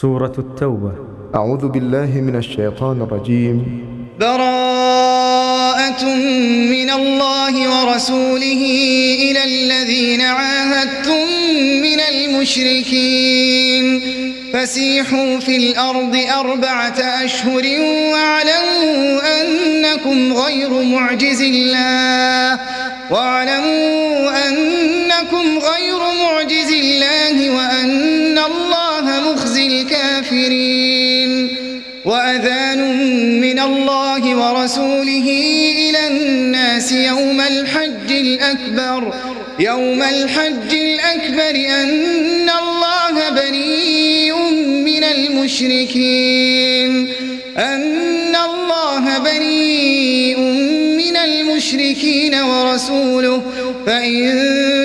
سورة التوبة. أعوذ بالله من الشيطان الرجيم. براءة من الله ورسوله إلى الذين عاهدتم من المشركين. فسيحوا في الأرض أربعة أشهر واعلموا أنكم غير معجز الله. واعلموا أنكم غير معجز الله وأن الكافرين وأذان من الله ورسوله إلى الناس يوم الحج الأكبر. يوم الحج الأكبر أن الله بريء من المشركين. أن الله بريء من المشركين ورسوله. فإن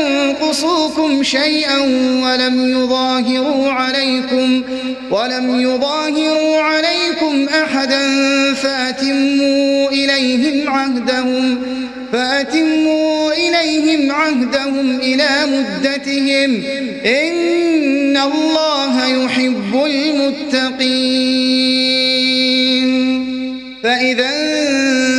ينقصوكم شيئا ولم يظاهروا عليكم ولم يظاهروا عليكم أحدا فأتموا إليهم عهدهم فأتموا إليهم عهدهم إلى مدتهم. إن الله يحب المتقين. فإذا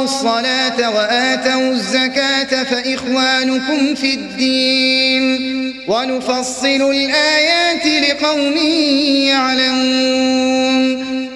وأقاموا الصلاة وآتوا الزكاة فإخوانكم في الدين. ونفصل الآيات لقوم يعلمون.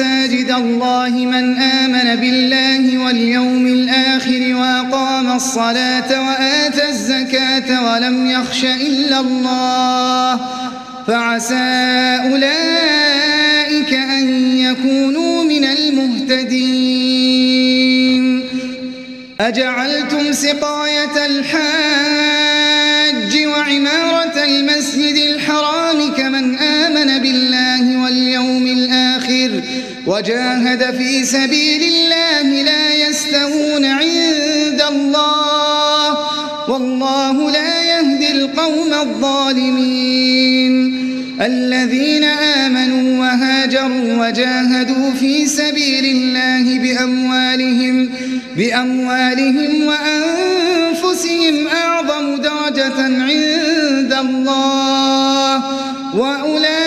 مساجد الله من آمن بالله واليوم الآخر وأقام الصلاة وآتى الزكاة ولم يخش إلا الله فعسى أولئك أن يكونوا من المهتدين أجعلتم سقاية الحاج وجاهد في سبيل الله لا يستوون عند الله. والله لا يهدي القوم الظالمين. الذين آمنوا وهاجروا وجاهدوا في سبيل الله بأموالهم بأموالهم وأنفسهم أعظم درجة عند الله. وأولئك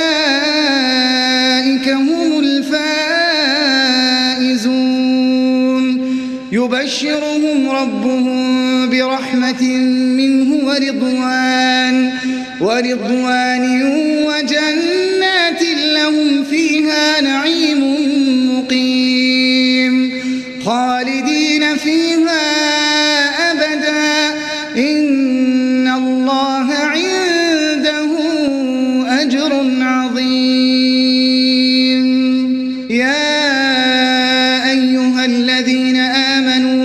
يبشرهم ربهم برحمة منه ورضوان ورضوان وجنات لهم فيها نعيم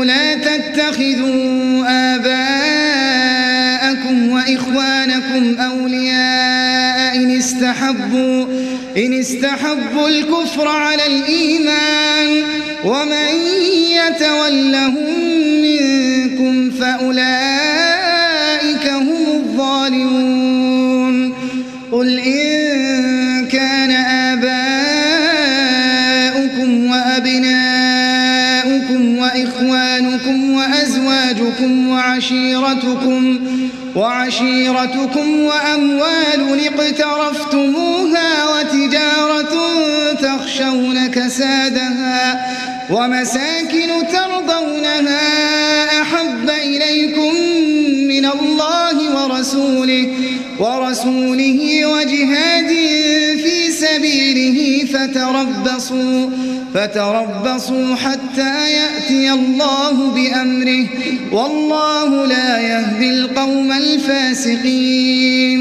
لا تتخذوا آباءكم وإخوانكم أولياء إن استحبوا إن استحبوا الكفر على الإيمان. ومن يتولهم منكم فأولئك وعشيرتكم وعشيرتكم وأموال اقترفتموها وتجارة تخشون كسادها ومساكن ترضونها أحب إليكم الله ورسوله ورسوله وجهاد في سبيله فتربصوا فتربصوا حتى يأتي الله بأمره. والله لا يهدي القوم الفاسقين.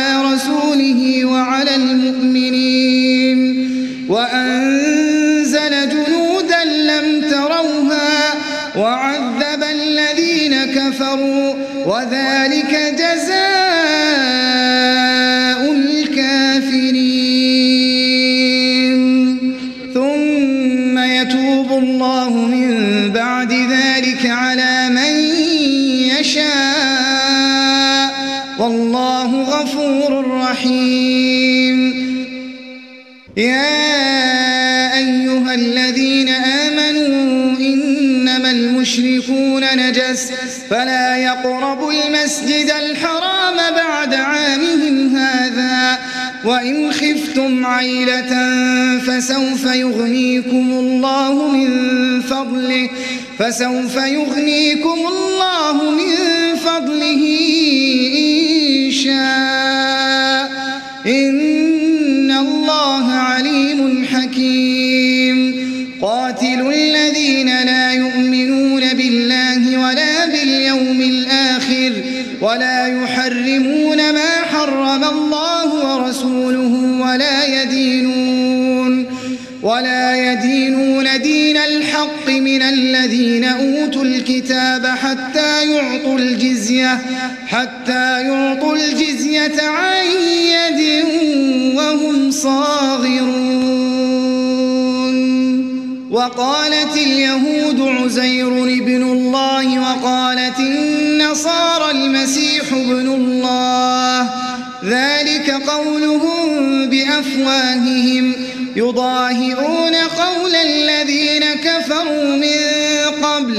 فلا يقربوا المسجد الحرام بعد عامهم هذا. وإن خفتم عيلة فسوف يغنيكم الله من فضله فسوف يغنيكم الله من فضله إن شاء. ولا يحرمون ما حرم الله ورسوله ولا يدينون ولا يدينون دين الحق من الذين أوتوا الكتاب حتى يعطوا الجزية حتى يعطوا الجزية عن يد وهم صاغرون. وقالت اليهود عزير ابن الله وقالت النصارى المسيح ابن الله. ذلك قولهم بأفواههم. يضاهئون قول الذين كفروا من قبل.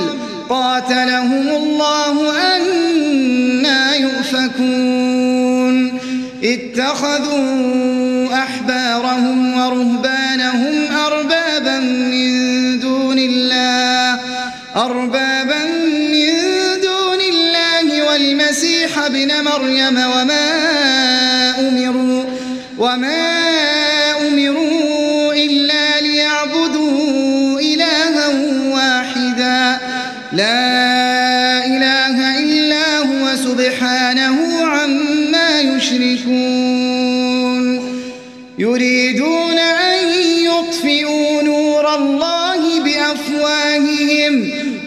قاتلهم الله أنا يؤفكون. اتخذوا أحبارهم ورهبانهم أربابا من أربابا من دون الله والمسيح ابن مريم وما أمروا وما أمروا إلا ليعبدوا إلها واحدا. لا إله إلا هو سبحانه عما يشركون. يريدون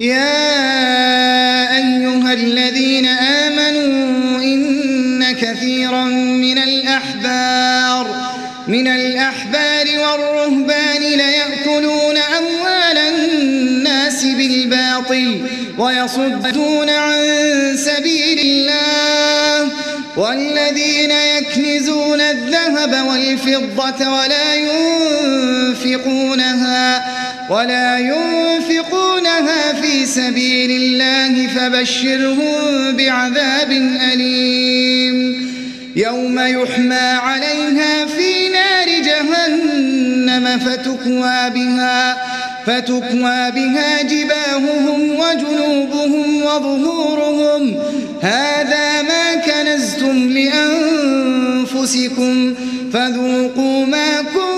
يا أيها الذين آمنوا إن كثيرا من الأحبار من الأحبار والرهبان ليأكلون أموال الناس بالباطل ويصدون عن سبيل الله والذين يكنزون الذهب والفضة ولا ينفقونها ولا ينفقونها في سبيل الله فبشرهم بعذاب أليم. يوم يحمى عليها في نار جهنم فتكوى بها فتكوى بها جباههم وجنوبهم وظهورهم. هذا ما كنزتم لأنفسكم فذوقوا ما كنتم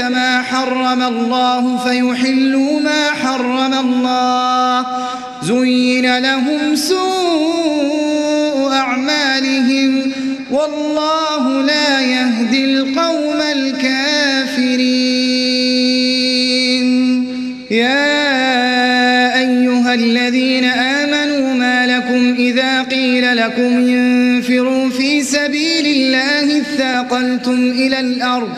ما حرم الله فيحلوا ما حرم الله. زين لهم سوء أعمالهم. والله لا يهدي القوم الكافرين. يا أيها الذين آمنوا ما لكم إذا قيل لكم ينفروا في سبيل الله اثاقلتم إلى الأرض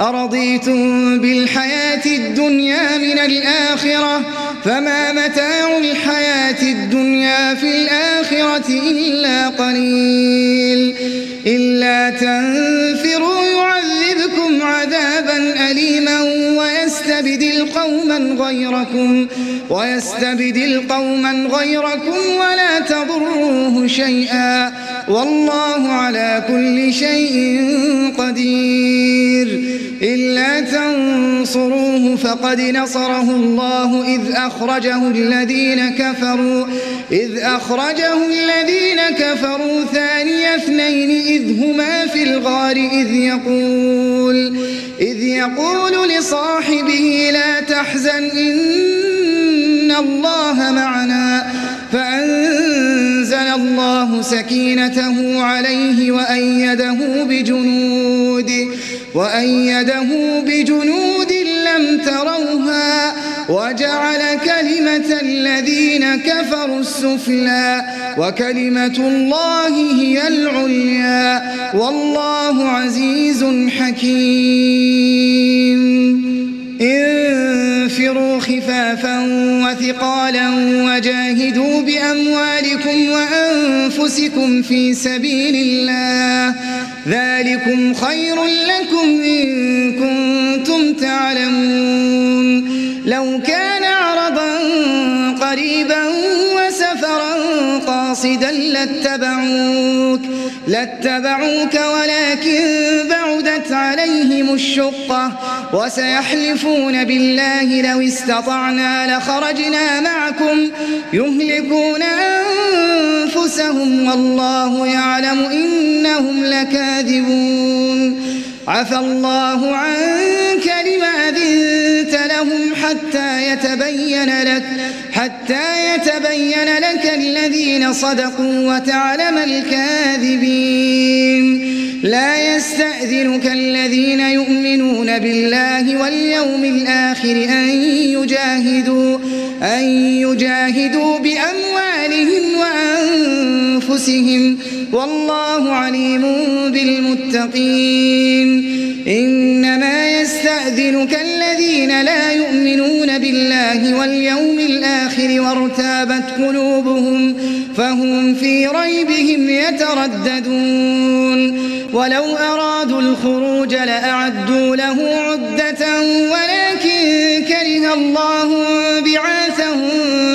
أرضيتم بالحياة الدنيا من الآخرة فما متاع الحياة الدنيا في الآخرة إلا قليل إلا تنفروا يعذبكم عذابا أليما ويستبدل قوما غيركم ويستبدل قوما غيركم ولا تضروه شيئا. والله على كل شيء قدير. إلا تنصروه فقد نصره الله إذ أخرجه الذين كفروا إذ أخرجه الذين كفروا ثاني اثنين إذ هما في الغار إذ يقول إذ يقول لصاحبه لا تحزن إن الله معنا. فأنزل الله سكينته عليه وأيده بجنود وأيده بجنود لم تروها. وجعل كلمة الذين كفروا السفلى وكلمة الله هي العليا. والله عزيز حكيم. انفروا خفافا وثقالا وجاهدوا بأموالكم وأنفسكم في سبيل الله ذلكم خير لكم إن كنتم تعلمون لو كان عرضا قريبا وسفرا قاصدا لاتبعوك لاتبعوك ولكن عليهم الشقة وسيحلفون بالله لو استطعنا لخرجنا معكم يهلكون أنفسهم والله يعلم إنهم لكاذبون عفى الله عنك لما أذنت لهم حتى يتبين لك حتى يتبين لك الذين صدقوا وتعلم الكاذبين. لا يستأذنك الذين يؤمنون بالله واليوم الآخر أن يجاهدوا أن يجاهدوا بأموالهم وأنفسهم. والله عليم بالمتقين. إنما يستأذنك الذين لا يؤمنون بالله واليوم الآخر وارتابت قلوبهم فهم في ريبهم يترددون. ولو أرادوا الخروج لأعدوا له عدة ولكن كره الله بعاثهم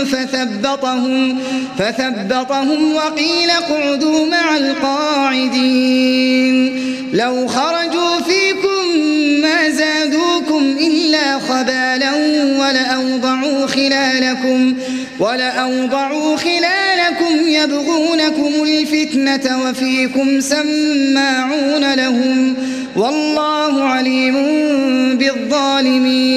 فثبطهم, فثبطهم وقيل اقعدوا مع القاعدين. لو خرجوا فيكم ما زادوكم إلا خبالا ولأوضعوا خلالكم ولأوضعوا خلالكم يبغونكم الفتنة وفيكم سماعون لهم والله عليم بالظالمين.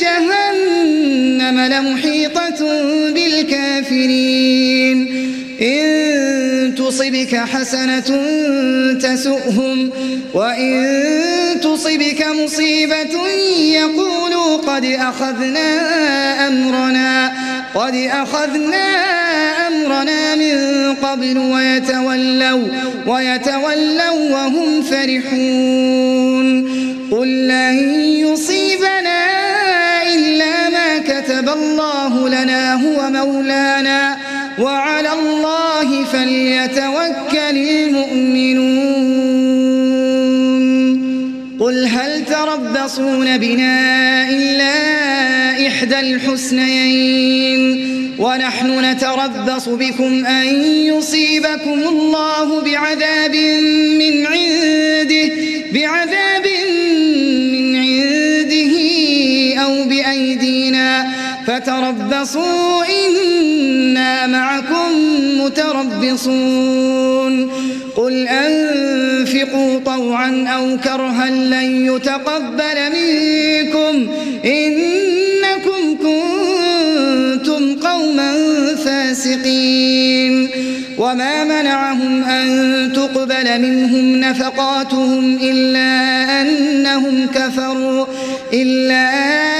جهنم لمحيطة بالكافرين. إن تصبك حسنة تسؤهم وإن تصبك مصيبة يقولوا قد أخذنا أمرنا قد أخذنا أمرنا من قبل ويتولوا ويتولوا وهم فرحون. قل لن يصيبنا الله لنا هو مولانا. وعلى الله فليتوكل المؤمنون. قل هل تربصون بنا إلا إحدى الحسنيين؟ ونحن نتربص بكم أن يصيبكم الله بعذاب من عنده فتربصوا إنا معكم متربصون قل أنفقوا طوعا أو كرها لن يتقبل منكم إنكم كنتم الفاسقين وما منعهم أن تقبل منهم نفقاتهم إلا أنهم كفروا إلا أنهم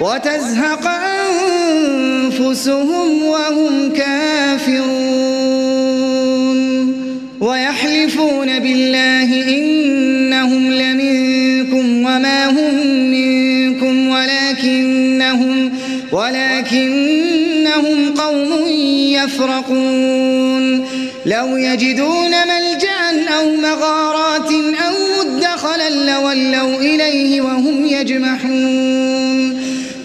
وتزهق أنفسهم وهم كافرون. ويحلفون بالله إنهم لمنكم وما هم منكم ولكنهم ولكنهم قوم يفرقون. لو يجدون ملجأ أو مغارات أو مدخلا لولوا إليه وهم يجمحون.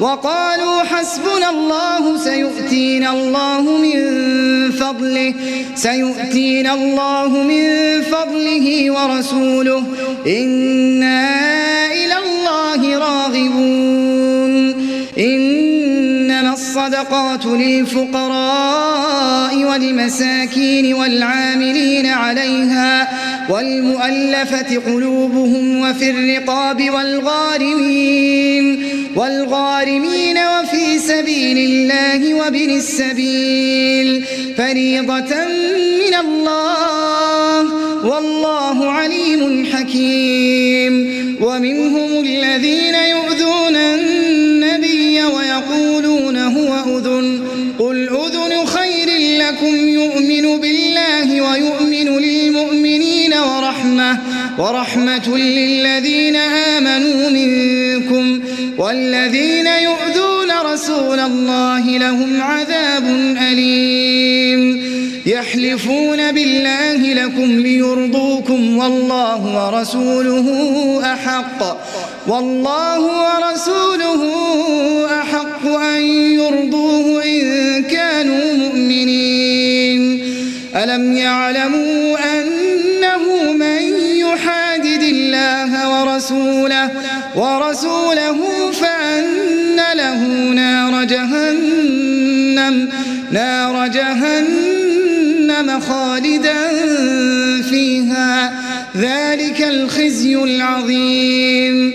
وقالوا حسبنا الله سيؤتينا الله من فضله سيؤتينا الله من فضله ورسوله. إنا إلى الله راغبون. الصدقات للفقراء والمساكين والعاملين عليها والمؤلفة قلوبهم وفي الرقاب والغارمين والغارمين وفي سبيل الله وبن السبيل فريضة من الله والله عليم حكيم ومنهم الذين يؤذون النبي ويقولون هو أذن. قل أذن خير لكم يؤمن بالله ويؤمن للمؤمنين ورحمة ورحمة للذين آمنوا منكم والذين يؤذون رسول الله لهم عذاب أليم. يحلفون بالله لكم ليرضوكم والله ورسوله أحق والله ورسوله أحق أن يرضوه ألم يعلموا أنه من يحادد الله ورسوله ورسوله فأن له نار جهنم نار جهنم خالدا فيها. ذلك الخزي العظيم.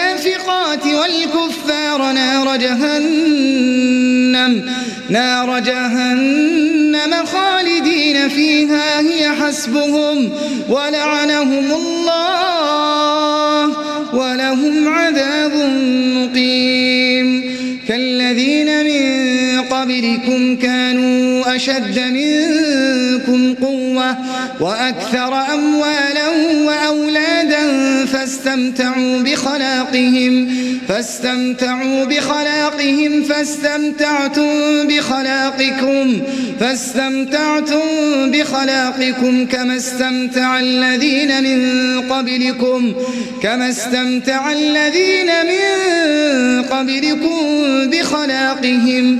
جهنم نار جهنم خالدين فيها هي حسبهم ولعنهم الله ولهم عذاب مقيم. قبلكم كانوا أشد منكم قوة وأكثر أموالا وأولادا فاستمتعوا بخلاقهم فاستمتعوا بخلاقهم فاستمتعتم بخلاقكم فاستمتعتم بخلاقكم كما استمتع الذين من قبلكم كما استمتع الذين من قبلكم بخلاقهم.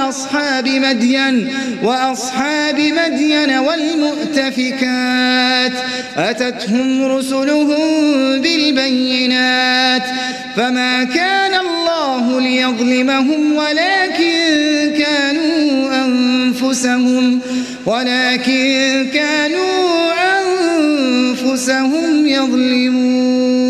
وأصحاب مدين وأصحاب مدين والمؤتفكات أتتهم رسلهم بالبينات فما كان الله ليظلمهم ولكن كانوا أنفسهم ولكن كانوا أنفسهم يظلمون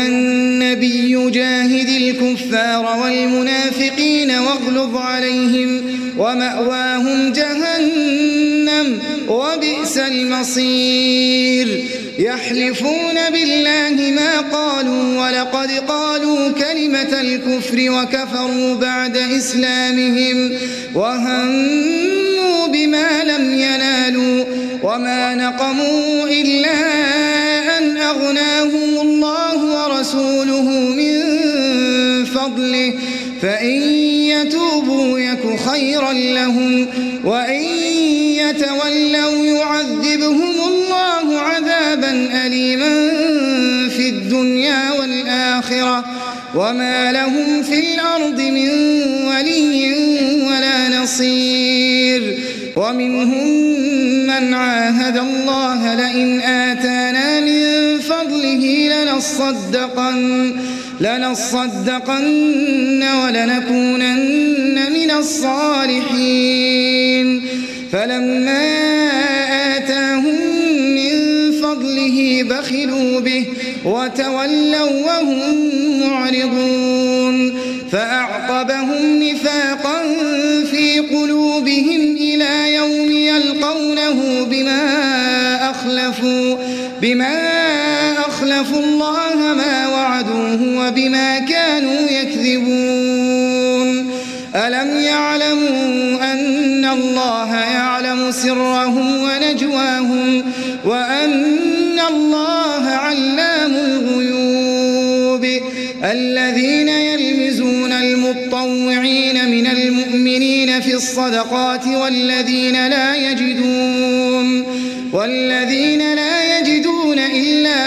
الكفار والمنافقين واغلظ عليهم ومأواهم جهنم وبئس المصير. يحلفون بالله ما قالوا ولقد قالوا كلمة الكفر وكفروا بعد إسلامهم وهموا بما لم ينالوا وما نقموا إلا أن أغناهم الله ورسوله من فإن يتوبوا يك خيرا لهم وإن يتولوا يعذبهم الله عذابا أليما في الدنيا والآخرة. وما لهم في الأرض من ولي ولا نصير. ومنهم من عاهد الله لئن آتانا من فضله لنصدقن. لنصدقن ولنكونن من الصالحين. فلما آتاهم من فضله بخلوا به وتولوا وهم معرضون. فأعقبهم نفاقا في قلوبهم إلى يوم يلقونه بما أخلفوا بما أخلفوا الله وبما كانوا يكذبون. ألم يعلموا أن الله يعلم سرهم ونجواهم وأن الله علام الغيوب؟ الذين يلمزون المطوعين من المؤمنين في الصدقات والذين لا يجدون والذين لا يجدون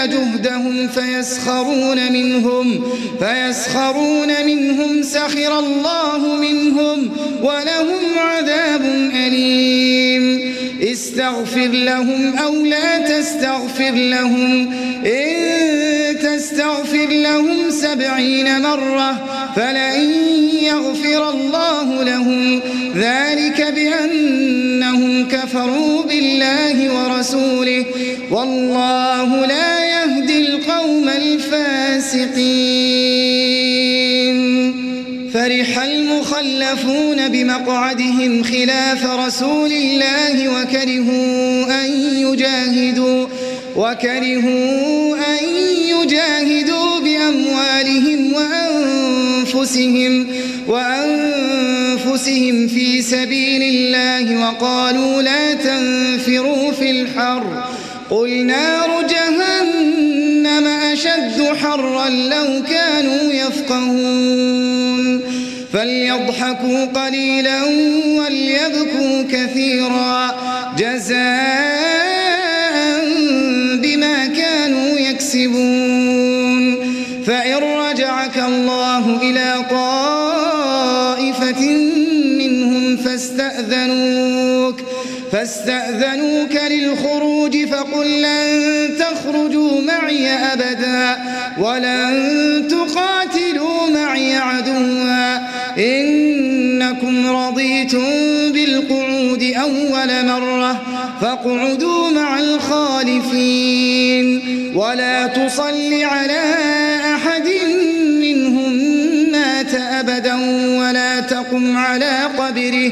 جهدهم فيسخرون منهم فيسخرون منهم سخر الله منهم ولهم عذاب أليم. استغفر لهم أو لا تستغفر لهم إن تستغفر لهم سبعين مرة فلئن يغفر الله لهم. ذلك بأنهم كفروا بالله ورسوله والله لا القوم الفاسقين. فرح المخلفون بمقعدهم خلاف رسول الله وكرهوا يجاهدوا وكرهوا أن يجاهدوا بأموالهم وأنفسهم وأنفسهم في سبيل الله وقالوا لا تنفروا في الحر. قل نار جهنم أشد حرا لو كانوا يفقهون. فليضحكوا قليلا وليبكوا كثيرا. جزاء بما كانوا يكسبون. فإن رجعك الله إلى طائفة منهم فاستأذنوك. فاستأذنوك للخروج فقل لن تخرجوا معي أبدا ولن تقاتلوا معي عدوا. إنكم رضيتم بالقعود أول مرة فاقعدوا مع الخالفين. ولا تصل على أحد منهم مات أبدا ولا تقم على قبره.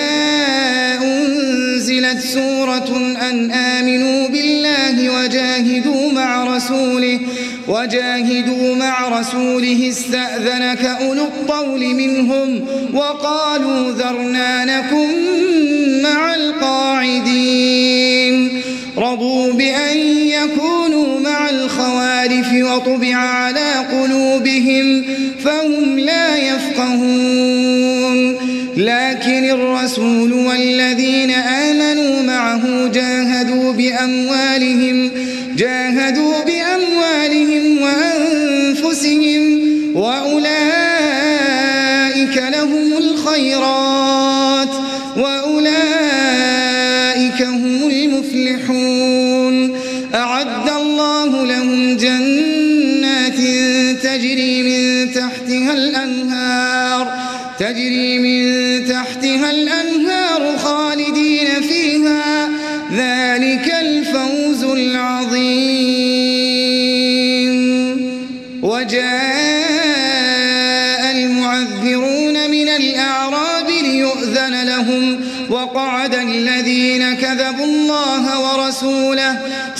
أنزلت سورة أن آمنوا بالله وجاهدوا مع رسوله وجاهدوا مع رسوله استأذنك أولو الطول منهم وقالوا ذرنا نكن مع القاعدين. رضوا بأن يكونوا مع الخوالف وطبع على قلوبهم فهم لا يفقهون. لكن الرسول والذين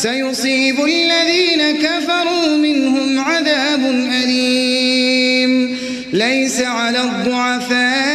سيصيب الذين كفروا منهم عذاب أليم. ليس على الضعفاء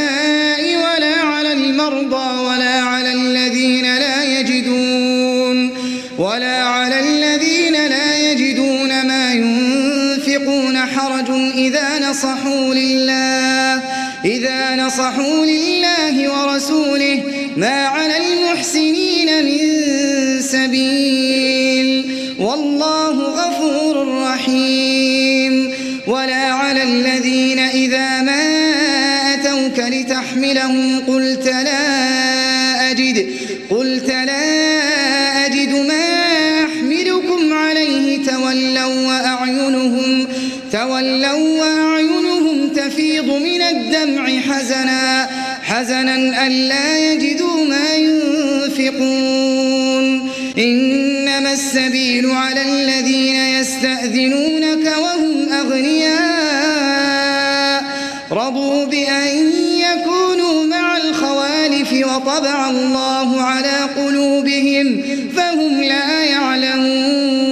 ألا يجدوا ما ينفقون. إنما السبيل على الذين يستأذنونك وهم أغنياء. رضوا بأن يكونوا مع الخوالف وطبع الله على قلوبهم فهم لا يعلمون.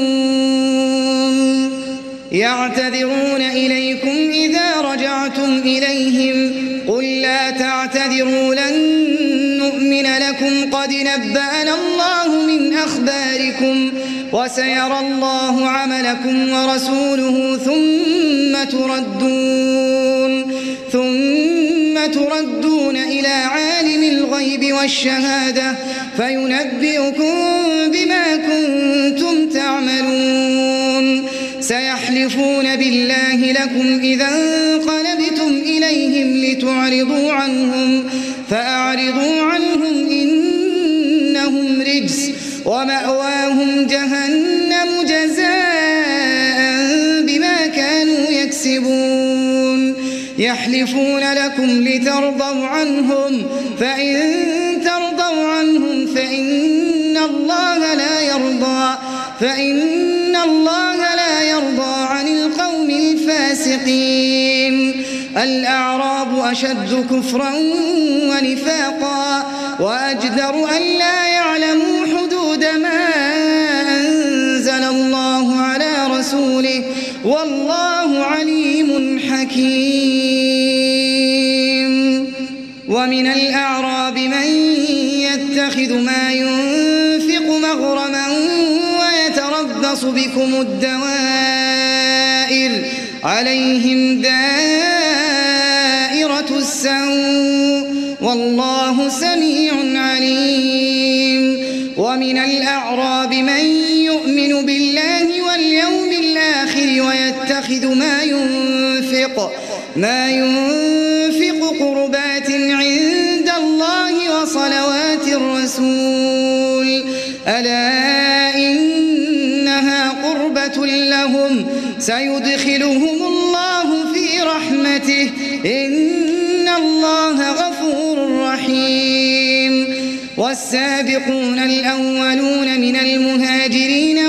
يعتذرون إليكم إذا رجعتم إليهم. قل لا تعتذروا لن قد نبأنا الله من أخباركم وسيرى الله عملكم ورسوله ثم تردون ثم تردون إلى عالم الغيب والشهادة فينبئكم بما كنتم تعملون سيحلفون بالله لكم إذا انقلبتم إليهم لتعرضوا عنهم فأعرضوا عنهم ومأواهم جهنم جزاء بما كانوا يكسبون. يحلفون لكم لترضوا عنهم فإن ترضوا عنهم فإن الله لا يرضى فإن الله لا يرضى عن القوم الفاسقين. الأعراب أشد كفرا ونفاقا وأجدر أن لا والله عليم حكيم. ومن الأعراب من يتخذ ما ينفق مغرما ويتربص بكم الدوائر عليهم دائرة السوء. والله سميع عليم. ومن الأعراب من يؤمن بالله واليوم الآخر ويتخذ ما ينفق ما ينفق قربات عند الله وصلوات الرسول. ألا إنها قربة لهم سيدخلهم الله في رحمته. إن الله غفور رحيم. والسابقون الأولون من المهاجرين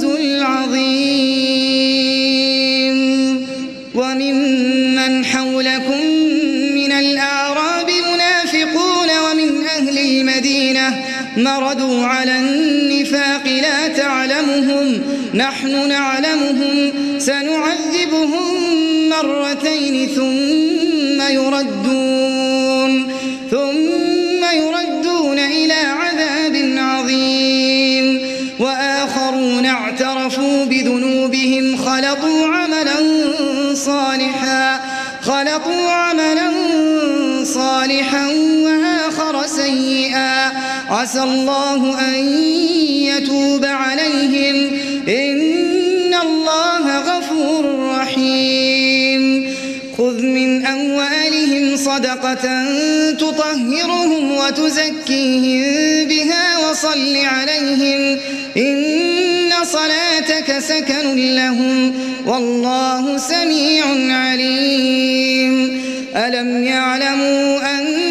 مردوا على النفاق لا تعلمهم نحن نعلمهم سنعذبهم مرتين ثم يردون ثم يردون إلى عذاب عظيم. وآخرون اعترفوا بذنوبهم خلطوا عملا صالحا خلطوا عملا صالحا عسى الله أن يتوب عليهم. إن الله غفور رحيم. خذ من أموالهم صدقة تطهرهم وتزكيهم بها وصل عليهم. إن صلاتك سكن لهم والله سميع عليم. ألم يعلموا أن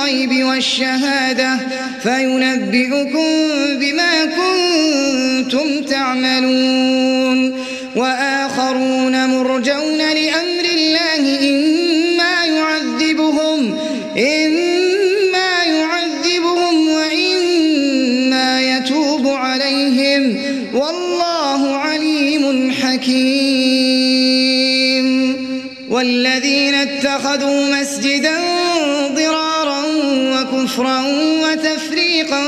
الغيب والشهادة فينبئكم بما كنتم تعملون. وآخرون مرجون لأمر الله إما يعذبهم إما يعذبهم وإما يتوب عليهم. والله عليم حكيم. والذين اتخذوا مسجدا وكفرا وتفريقا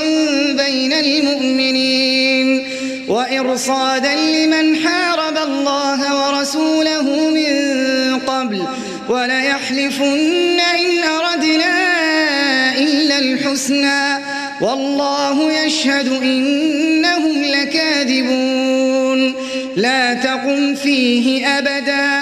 بين المؤمنين وإرصادا لمن حارب الله ورسوله من قبل وليحلفن إن أردنا إلا الحسنى والله يشهد إنهم لكاذبون لا تقم فيه أبدا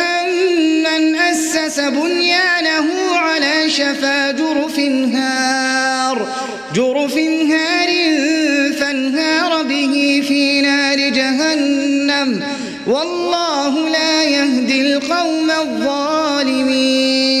بنيانه على شفا جرف هار جرف هار فانهار به في نار جهنم. والله لا يهدي القوم الظالمين.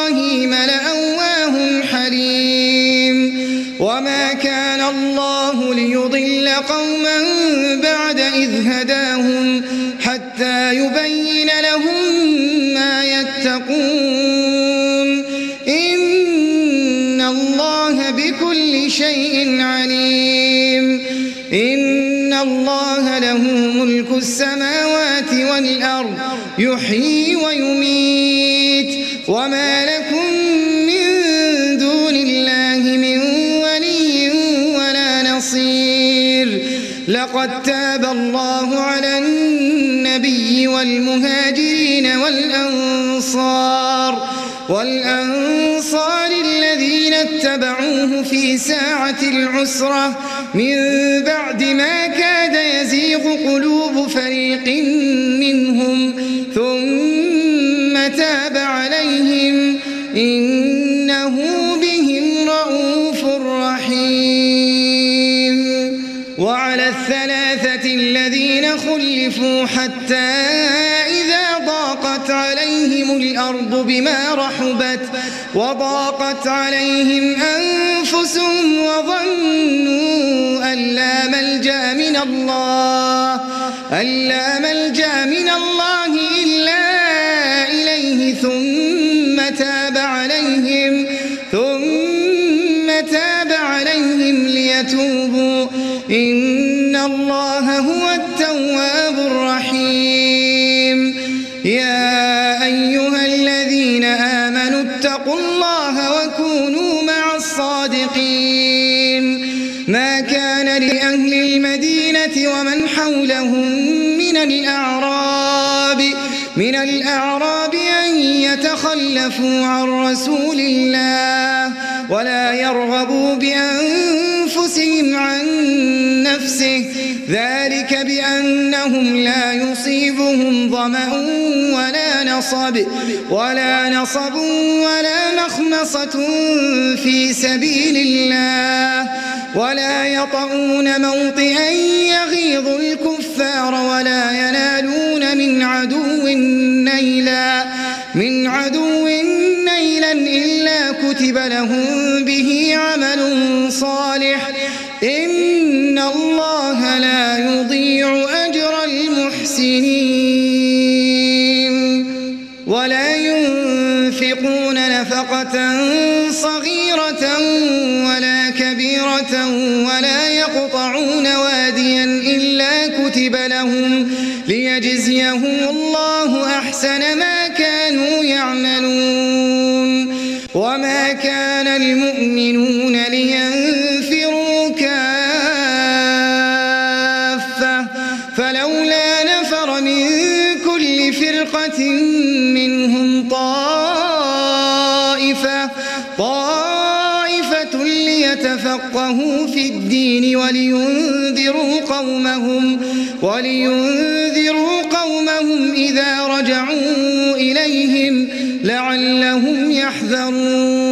ملك السماوات والأرض يحيي ويميت. وما لكم من دون الله من ولي ولا نصير. لقد تاب الله على النبي والمهاجرين والأنصار والأنصار الذين اتبعوه في ساعة العسرة. من بعد ما كاد يزيغ قلوب فريق منهم ثم تاب عليهم إنه بهم رؤوف رحيم. وعلى الثلاثة الذين خلفوا حتى إذا ضاقت عليهم الأرض بما رحبت وضاقت عليهم أنفسهم وظنوا أن لا ملجأ من الله أن لا ملجأ من الله إلا إليه ثم تاب عليهم ثم تاب عليهم ليتوبوا. إن الله ومن حولهم من الأعراب من الأعراب أن يتخلفوا عن رسول الله ولا يرغبوا بأنفسهم عن نفسه. ذلك بأنهم لا يصيبهم ظمأ ولا نصب ولا نصب ولا مخمصة في سبيل الله. ولا يطعون موطئا يغيظ الكفار ولا ينالون من عدو نيلا من عدو نيلا إلا كتب لهم به عمل صالح. إن الله لا يضيع أجر المحسنين. ولا ينفقون نفقة صغيرة ولا كبيرة ولا يقطعون واديا إلا كتب لهم ليجزيهم الله أحسن ما كانوا يعملون. وما كان المؤمنون لينفروا ليتفقهوا في الدين ولينذروا قومهم ولينذروا قومهم إذا رجعوا إليهم لعلهم يحذرون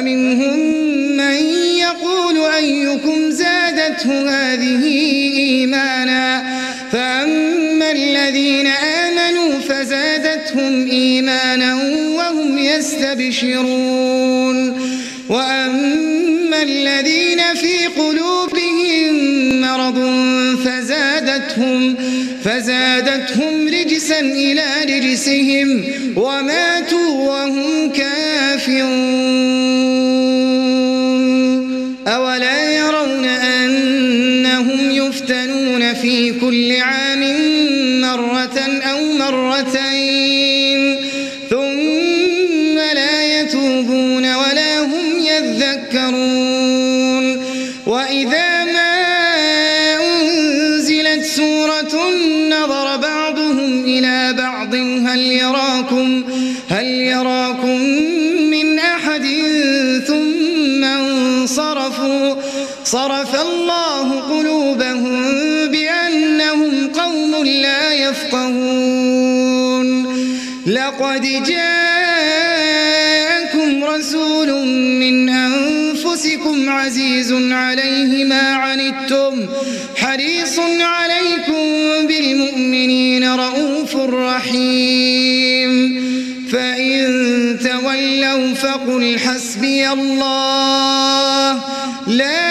فمنهم من يقول أيكم زادته هذه إيمانا فأما الذين آمنوا فزادتهم إيمانا وهم يستبشرون وأما الذين في قلوبهم مرض فزادتهم فزادتهم رجسا إلى رجسهم وماتوا وهم كافرون في كل عام مرة أو مرتين. ثم لا يتوبون ولا هم يذكرون. وإذا ما أنزلت سورة نظر بعضهم إلى بعض. هل يراكم هل يراكم من أحد ثم انصرفوا؟ صرف أنفسكم عزيز عليه ما عنتم حريص عليكم بالمؤمنين رؤوف رحيم. فإن تولوا فقل حسبي الله لا